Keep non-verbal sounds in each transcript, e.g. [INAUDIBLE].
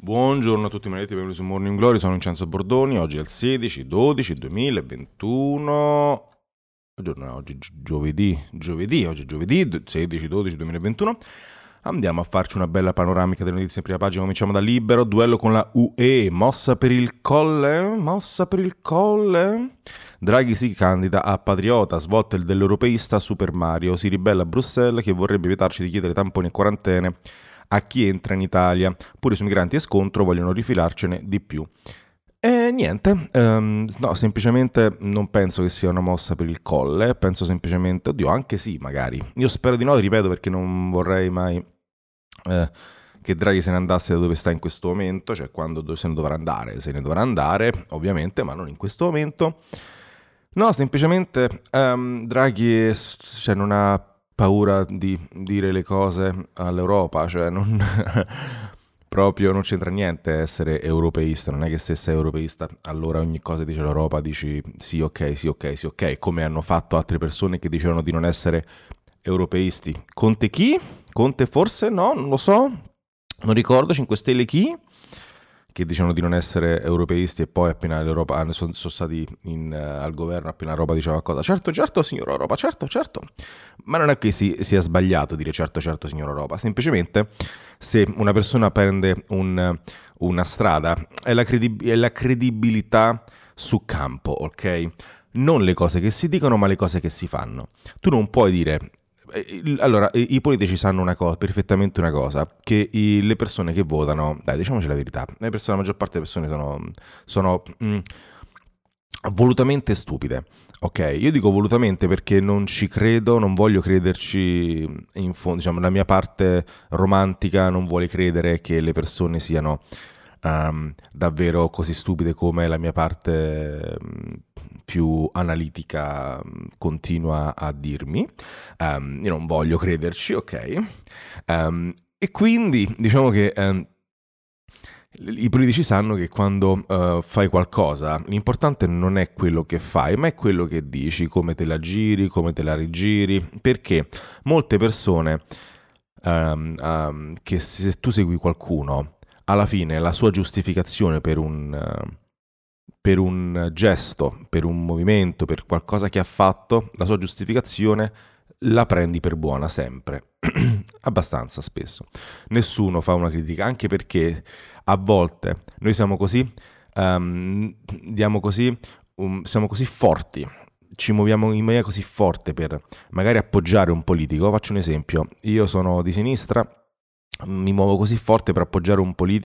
Buongiorno a tutti, maledetti, benvenuti su Morning Glory, sono Vincenzo Bordoni, oggi è il 16-12-2021, giorno è oggi giovedì, giovedì, oggi è giovedì 16-12-2021, andiamo a farci una bella panoramica delle notizie in prima pagina, cominciamo da Libero, duello con la UE, mossa per il colle, mossa per il colle, Draghi si candida a patriota, svolta il dell'europeista Super Mario, si ribella a Bruxelles che vorrebbe vietarci di chiedere tamponi e quarantene, a chi entra in Italia. Pure sui migranti e scontro vogliono rifilarcene di più. E niente, um, no, semplicemente non penso che sia una mossa per il colle, penso semplicemente, oddio, anche sì, magari. Io spero di no, ripeto, perché non vorrei mai eh, che Draghi se ne andasse da dove sta in questo momento, cioè quando se ne dovrà andare, se ne dovrà andare, ovviamente, ma non in questo momento. No, semplicemente um, Draghi cioè, non ha paura di dire le cose all'Europa, cioè non, [LAUGHS] proprio non c'entra niente essere europeista, non è che se sei europeista allora ogni cosa dice l'Europa dici sì ok, sì ok, sì ok, come hanno fatto altre persone che dicevano di non essere europeisti. Conte chi? Conte forse? No, non lo so, non ricordo, 5 Stelle chi? Che dicevano di non essere europeisti e poi appena l'Europa sono, sono stati in, uh, al governo, appena l'Europa diceva qualcosa, certo, certo, signor Europa, certo, certo. Ma non è che si, sia sbagliato dire certo, certo, signor Europa, semplicemente se una persona prende un, una strada è la, credib- è la credibilità su campo, ok? Non le cose che si dicono, ma le cose che si fanno. Tu non puoi dire allora, i politici sanno una cosa, perfettamente una cosa, che i, le persone che votano, dai, diciamoci la verità, persone, la maggior parte delle persone sono, sono mh, mm, volutamente stupide. Ok, io dico volutamente perché non ci credo, non voglio crederci in fondo, diciamo, la mia parte romantica non vuole credere che le persone siano um, davvero così stupide come la mia parte um, più analitica mm, continua a dirmi. Um, io non voglio crederci, ok? Um, e quindi diciamo che um, i politici sanno che quando uh, fai qualcosa, l'importante non è quello che fai, ma è quello che dici, come te la giri, come te la rigiri, perché molte persone che se tu segui qualcuno, alla fine la sua giustificazione per un... Uh, per un gesto, per un movimento, per qualcosa che ha fatto, la sua giustificazione la prendi per buona sempre, [CLEARS THROAT] abbastanza spesso. Nessuno fa una critica, anche perché a volte noi siamo così, um, diamo così, um, siamo così forti, ci muoviamo in maniera così forte per magari appoggiare un politico. Faccio un esempio, io sono di sinistra, mi muovo così forte per appoggiare un politico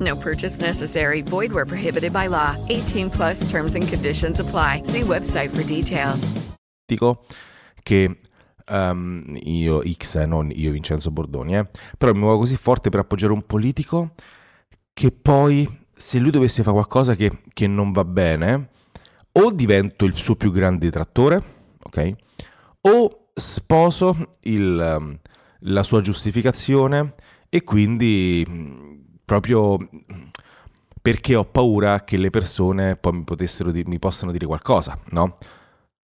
No purchase necessary. Void where prohibited by law. 18 plus terms and conditions apply. See website for details. Dico che um, io X, eh, non io Vincenzo Bordoni, eh, però mi muovo così forte per appoggiare un politico che poi se lui dovesse fare qualcosa che, che non va bene, o divento il suo più grande detrattore, ok? O sposo il, um, la sua giustificazione e quindi proprio perché ho paura che le persone poi mi, potessero, mi possano dire qualcosa, no?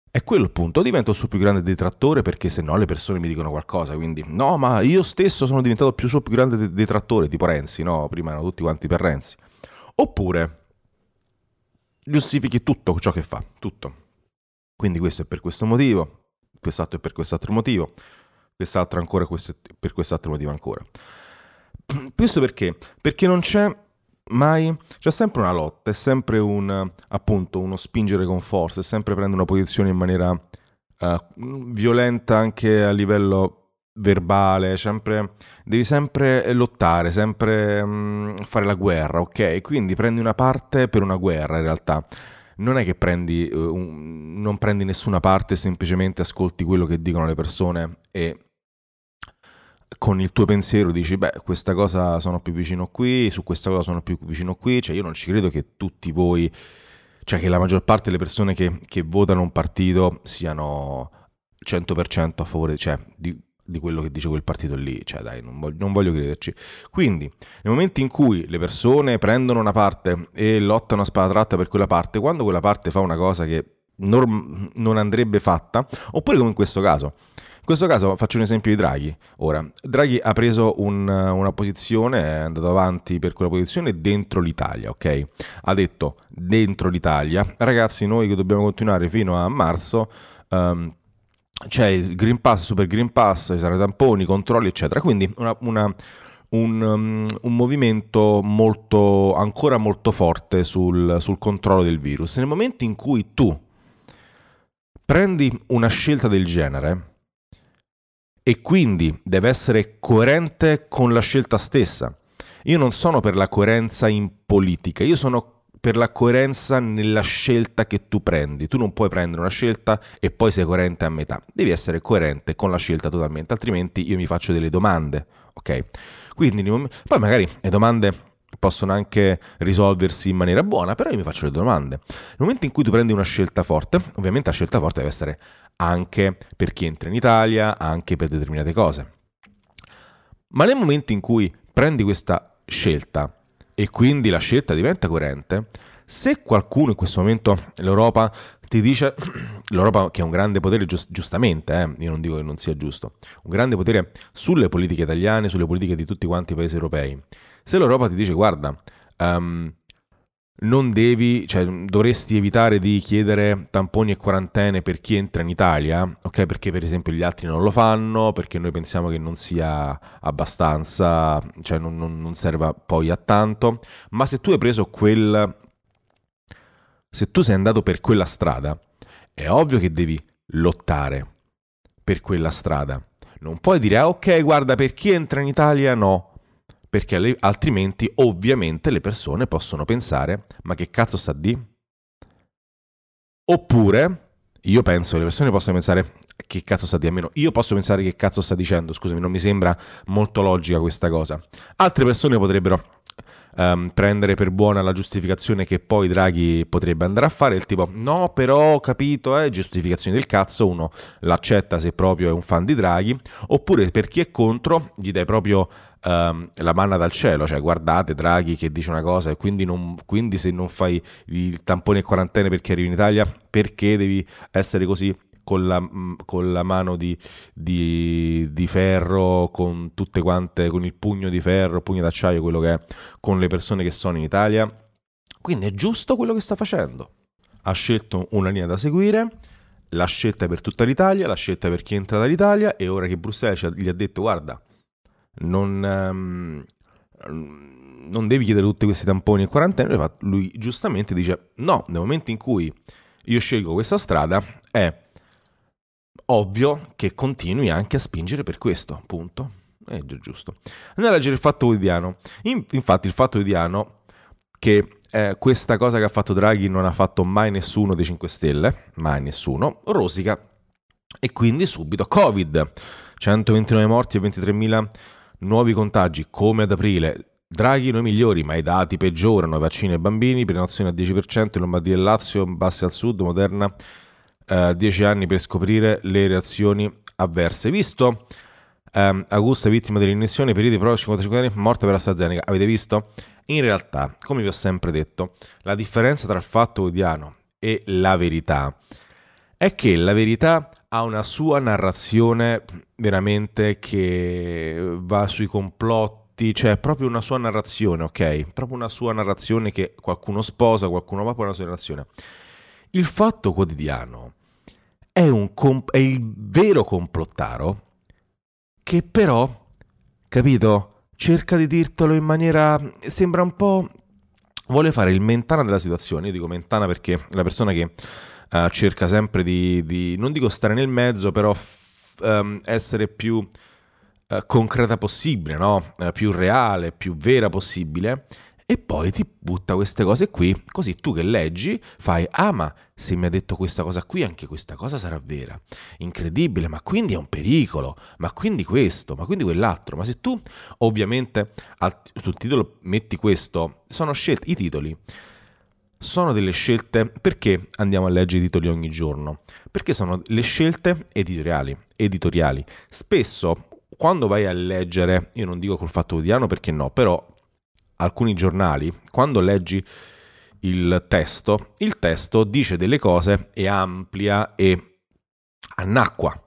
È quello il punto, o divento il suo più grande detrattore perché se no le persone mi dicono qualcosa, quindi no, ma io stesso sono diventato il suo più grande detrattore, tipo Renzi, no? Prima erano tutti quanti per Renzi. Oppure giustifichi tutto ciò che fa, tutto. Quindi questo è per questo motivo, quest'altro è per quest'altro motivo, quest'altro ancora questo per quest'altro motivo ancora. [CLEARS THROAT] Questo perché? Perché non c'è mai c'è sempre una lotta, è sempre un appunto uno spingere con forza, è sempre prendere una posizione in maniera uh, violenta anche a livello verbale, sempre, devi sempre lottare, sempre um, fare la guerra, ok? Quindi prendi una parte per una guerra in realtà. Non è che prendi, uh, un, non prendi nessuna parte, semplicemente ascolti quello che dicono le persone e con il tuo pensiero dici, beh, questa cosa sono più vicino qui, su questa cosa sono più vicino qui, cioè io non ci credo che tutti voi, cioè che la maggior parte delle persone che, che votano un partito siano 100% a favore, cioè di, di, quello che dice quel partito lì, cioè dai, non voglio, non voglio crederci. Quindi, nel momento in cui le persone prendono una parte e lottano a spada tratta per quella parte, quando quella parte fa una cosa che non, non andrebbe fatta, oppure come in questo caso, in questo caso faccio un esempio di Draghi. Ora, Draghi ha preso un, una posizione, è andato avanti per quella posizione dentro l'Italia, ok? Ha detto dentro l'Italia, ragazzi, noi che dobbiamo continuare fino a marzo. Um, c'è il Green Pass, Super Green Pass, ci saranno tamponi, controlli, eccetera. Quindi una, una, un, um, un, movimento molto, ancora molto forte sul, sul controllo del virus. Nel momento in cui tu prendi una scelta del genere, e quindi deve essere coerente con la scelta stessa. Io non sono per la coerenza in politica, io sono per la coerenza nella scelta che tu prendi. Tu non puoi prendere una scelta e poi sei coerente a metà. Devi essere coerente con la scelta totalmente, altrimenti io mi faccio delle domande, ok? Quindi poi magari le domande possono anche risolversi in maniera buona, però io mi faccio le domande. Nel momento in cui tu prendi una scelta forte, ovviamente la scelta forte deve essere anche per chi entra in Italia, anche per determinate cose. Ma nel momento in cui prendi questa scelta e quindi la scelta diventa coerente, se qualcuno in questo momento l'Europa ti dice, [CLEARS THROAT] l'Europa che ha un grande potere giust- giustamente, eh, io non dico che non sia giusto, un grande potere sulle politiche italiane, sulle politiche di tutti quanti i paesi europei, se l'Europa ti dice guarda, um, non devi, cioè dovresti evitare di chiedere tamponi e quarantene per chi entra in Italia, ok? Perché per esempio gli altri non lo fanno, perché noi pensiamo che non sia abbastanza, cioè non, non, non serva poi a tanto, ma se tu hai preso quel... se tu sei andato per quella strada, è ovvio che devi lottare per quella strada. Non puoi dire, ah, ok, guarda, per chi entra in Italia no, perché altrimenti ovviamente le persone possono pensare ma che cazzo sta di? Oppure io penso che le persone possono pensare che cazzo sta di almeno io posso pensare che cazzo sta dicendo, scusami, non mi sembra molto logica questa cosa. Altre persone potrebbero um, prendere per buona la giustificazione che poi Draghi potrebbe andare a fare, il tipo no, però ho capito, eh, giustificazione del cazzo, uno l'accetta se proprio è un fan di Draghi, oppure per chi è contro gli dai proprio um, la manna dal cielo, cioè guardate Draghi che dice una cosa e quindi, non, quindi se non fai il tampone e quarantena perché arrivi in Italia, perché devi essere così con la, mm, con la mano di, di, di, ferro, con tutte quante, con il pugno di ferro, pugno d'acciaio, quello che è, con le persone che sono in Italia. Quindi è giusto quello che sta facendo. Ha scelto una linea da seguire, l'ha scelta per tutta l'Italia, l'ha scelta per chi entra dall'Italia e ora che Bruxelles gli ha detto guarda, non, um, non devi chiedere tutti questi tamponi e quarantena, lui giustamente dice no, nel momento in cui io scelgo questa strada è ovvio che continui anche a spingere per questo, punto. È giusto. Andiamo a leggere il Fatto Quotidiano. In, infatti il Fatto Quotidiano che eh, questa cosa che ha fatto Draghi non ha fatto mai nessuno dei 5 Stelle, mai nessuno, rosica. E quindi subito Covid. 129 morti e 23.000 Nuovi contagi come ad aprile. Draghi noi migliori, ma i dati peggiorano. Vaccini ai bambini, prenotazione al 10%, in Lombardia e Lazio, bassi al sud, Moderna eh, 10 anni per scoprire le reazioni avverse. Visto? Eh, Augusta vittima dell'iniezione, periodi pro 55 anni, morta per AstraZeneca. Avete visto? In realtà, come vi ho sempre detto, la differenza tra il fatto quotidiano e la verità è che la verità ha una sua narrazione veramente che va sui complotti, cioè proprio una sua narrazione, ok? Proprio una sua narrazione che qualcuno sposa, qualcuno va poi una sua narrazione. Il fatto quotidiano è, comp- è il vero complottaro che però, capito, cerca di dirtelo in maniera... sembra un po' vuole fare il mentana della situazione. Io dico mentana perché è la persona che uh, cerca sempre di, di, non dico stare nel mezzo, però f- um, essere più uh, concreta possibile, no? uh, più reale, più vera possibile e poi ti butta queste cose qui, così tu che leggi fai, ah ma se mi ha detto questa cosa qui, anche questa cosa sarà vera. Incredibile, ma quindi è un pericolo, ma quindi questo, ma quindi quell'altro. Ma se tu ovviamente sul titolo metti questo, sono scelte, i titoli sono delle scelte, perché andiamo a leggere i titoli ogni giorno? Perché sono le scelte editoriali, editoriali. Spesso quando vai a leggere, io non dico col fatto quotidiano perché no, però alcuni giornali, quando leggi il testo, il testo dice delle cose e amplia e annacqua.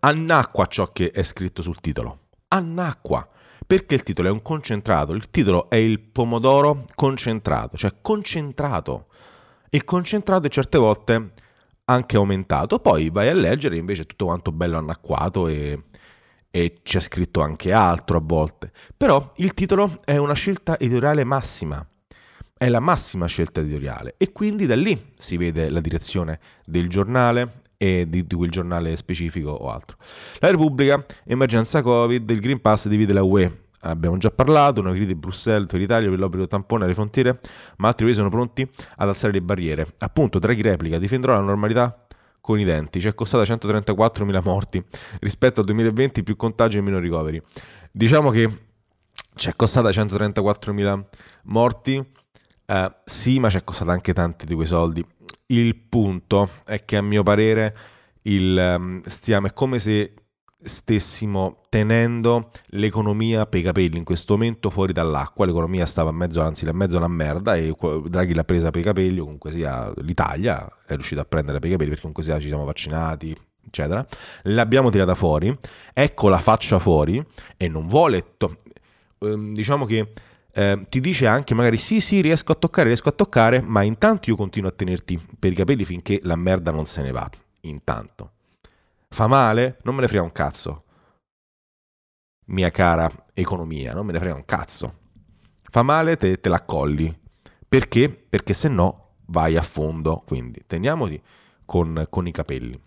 Annacqua ciò che è scritto sul titolo. Annacqua. Perché il titolo è un concentrato. Il titolo è il pomodoro concentrato, cioè concentrato. Il concentrato è certe volte anche aumentato. Poi vai a leggere invece tutto quanto bello annacquato e e c'è scritto anche altro a volte, però il titolo è una scelta editoriale massima, è la massima scelta editoriale e quindi da lì si vede la direzione del giornale e di, quel giornale specifico o altro. La Repubblica, emergenza Covid, il Green Pass divide la UE, abbiamo già parlato, una crisi di Bruxelles per l'Italia per l'obbligo tampone alle frontiere, ma altri paesi sono pronti ad alzare le barriere. Appunto, Draghi replica, difenderò la normalità con i denti, ci è costata 134.000 morti rispetto al 2020 più contagi e meno ricoveri. Diciamo che ci è costata 134.000 morti, eh, sì, ma ci è costata anche tanti di quei soldi. Il punto è che a mio parere il, um, stiamo, è come se stessimo tenendo l'economia per i capelli in questo momento fuori dall'acqua, l'economia stava a mezzo, anzi a mezzo alla merda e Draghi l'ha presa per i capelli, comunque sia l'Italia è riuscita a prendere per i capelli perché comunque sia ci siamo vaccinati, eccetera. L'abbiamo tirata fuori, ecco la faccia fuori e non vuole, to- ehm, diciamo che eh, ti dice anche magari sì sì riesco a toccare, riesco a toccare, ma intanto io continuo a tenerti per i capelli finché la merda non se ne va, intanto. Fa male? Non me ne frega un cazzo. Mia cara economia, non me ne frega un cazzo. Fa male, te, te la accolli. Perché? Perché se no vai a fondo. Quindi teniamoli con, con i capelli.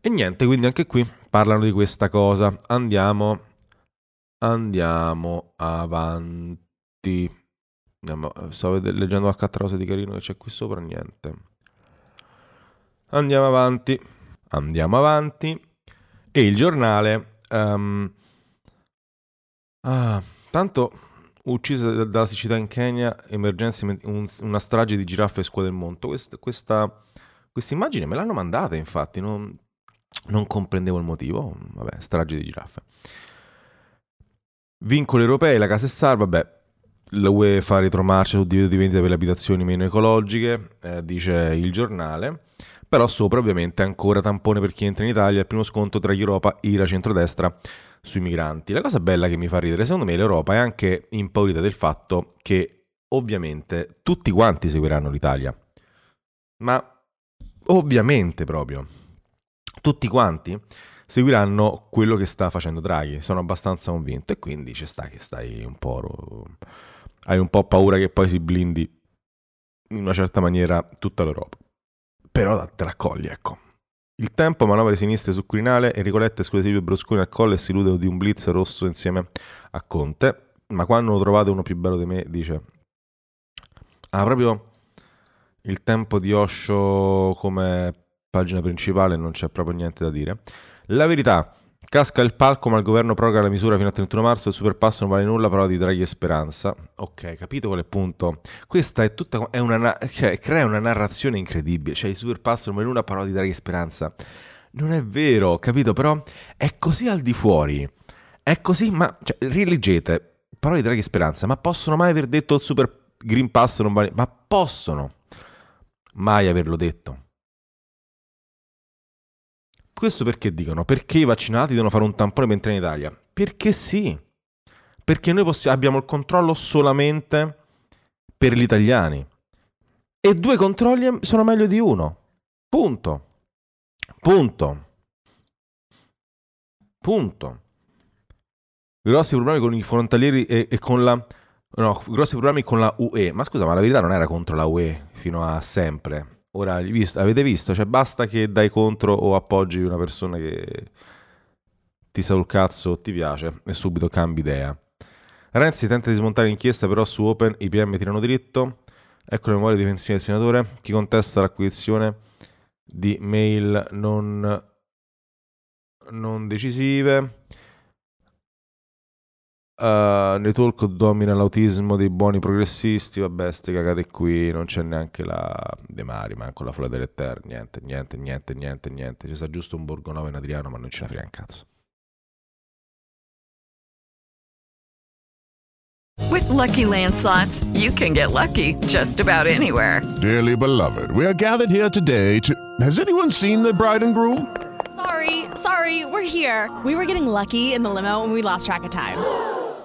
E niente, quindi anche qui parlano di questa cosa. Andiamo, andiamo avanti. Andiamo, sto leggendo qualche altra cosa di carino che c'è qui sopra, niente. Andiamo avanti andiamo avanti. E il giornale... Um, ah, tanto uccisa dalla siccità in Kenya, emergenza, un, una strage di giraffe e del mondo. Questa, questa, questa, immagine me l'hanno mandata, infatti, non, non comprendevo il motivo. Vabbè, strage di giraffe. Vincoli europei, la casa è salva, la UE fa ritromarcia sul divieto di vendita per le abitazioni meno ecologiche, eh, dice il giornale però sopra ovviamente ancora tampone per chi entra in Italia, il primo sconto tra Europa, IRA, centrodestra sui migranti. La cosa bella che mi fa ridere, secondo me l'Europa è anche impaurita del fatto che ovviamente tutti quanti seguiranno l'Italia. Ma ovviamente proprio tutti quanti seguiranno quello che sta facendo Draghi, sono abbastanza convinto e quindi ci sta che stai un po' hai un po' paura che poi si blindi in una certa maniera tutta l'Europa però te la accogli, ecco. Il tempo, manovre sinistre su Quirinale, Enrico Letta esclude Silvio Berlusconi al colle e si illude di un blitz rosso insieme a Conte. Ma quando lo trovate uno più bello di me, dice... Ah, proprio il tempo di Osho come pagina principale non c'è proprio niente da dire. La verità, Casca il palco, ma il governo proroga la misura fino al 31 marzo. Il superpasso non vale nulla, però di Draghi e Speranza. Ok, capito qual è il punto? Questa è tutta. È una, cioè, crea una narrazione incredibile. Cioè, il superpasso non vale nulla, però di Draghi e Speranza. Non è vero, capito? Però è così al di fuori. È così, ma. Cioè, rileggete. Parole di Draghi e Speranza, ma possono mai aver detto il super Green Pass non vale. Ma possono mai averlo detto. Questo perché dicono? Perché i vaccinati devono fare un tampone per entrare in Italia? Perché sì. Perché noi possiamo, abbiamo il controllo solamente per gli italiani. E due controlli sono meglio di uno. Punto. Punto. Punto. Grossi problemi con i frontalieri e, e con la No, grossi problemi con la UE. Ma scusa, ma la verità non era contro la UE fino a sempre. Ora, avete visto? Cioè, basta che dai contro o appoggi una persona che ti sa il cazzo o ti piace e subito cambi idea. Renzi tenta di smontare l'inchiesta, però su Open i PM tirano dritto. Ecco le memorie difensive del senatore. Chi contesta l'acquisizione di mail non, non decisive. Uh, nei talk domina l'autismo dei buoni progressisti. Vabbè, ste cagate qui. Non c'è neanche la De Mari, manco la Folla dell'Eterno. Niente, niente, niente, niente, niente. Ci sta giusto un Borgonova in Adriano, ma non ce la frega un cazzo. With lucky landslots, you can get lucky just about anywhere. Dearly beloved, we are gathered here today to. Has anyone seen the bride and groom? Sorry, sorry, we're here. We were getting lucky in the limo and we lost track of time.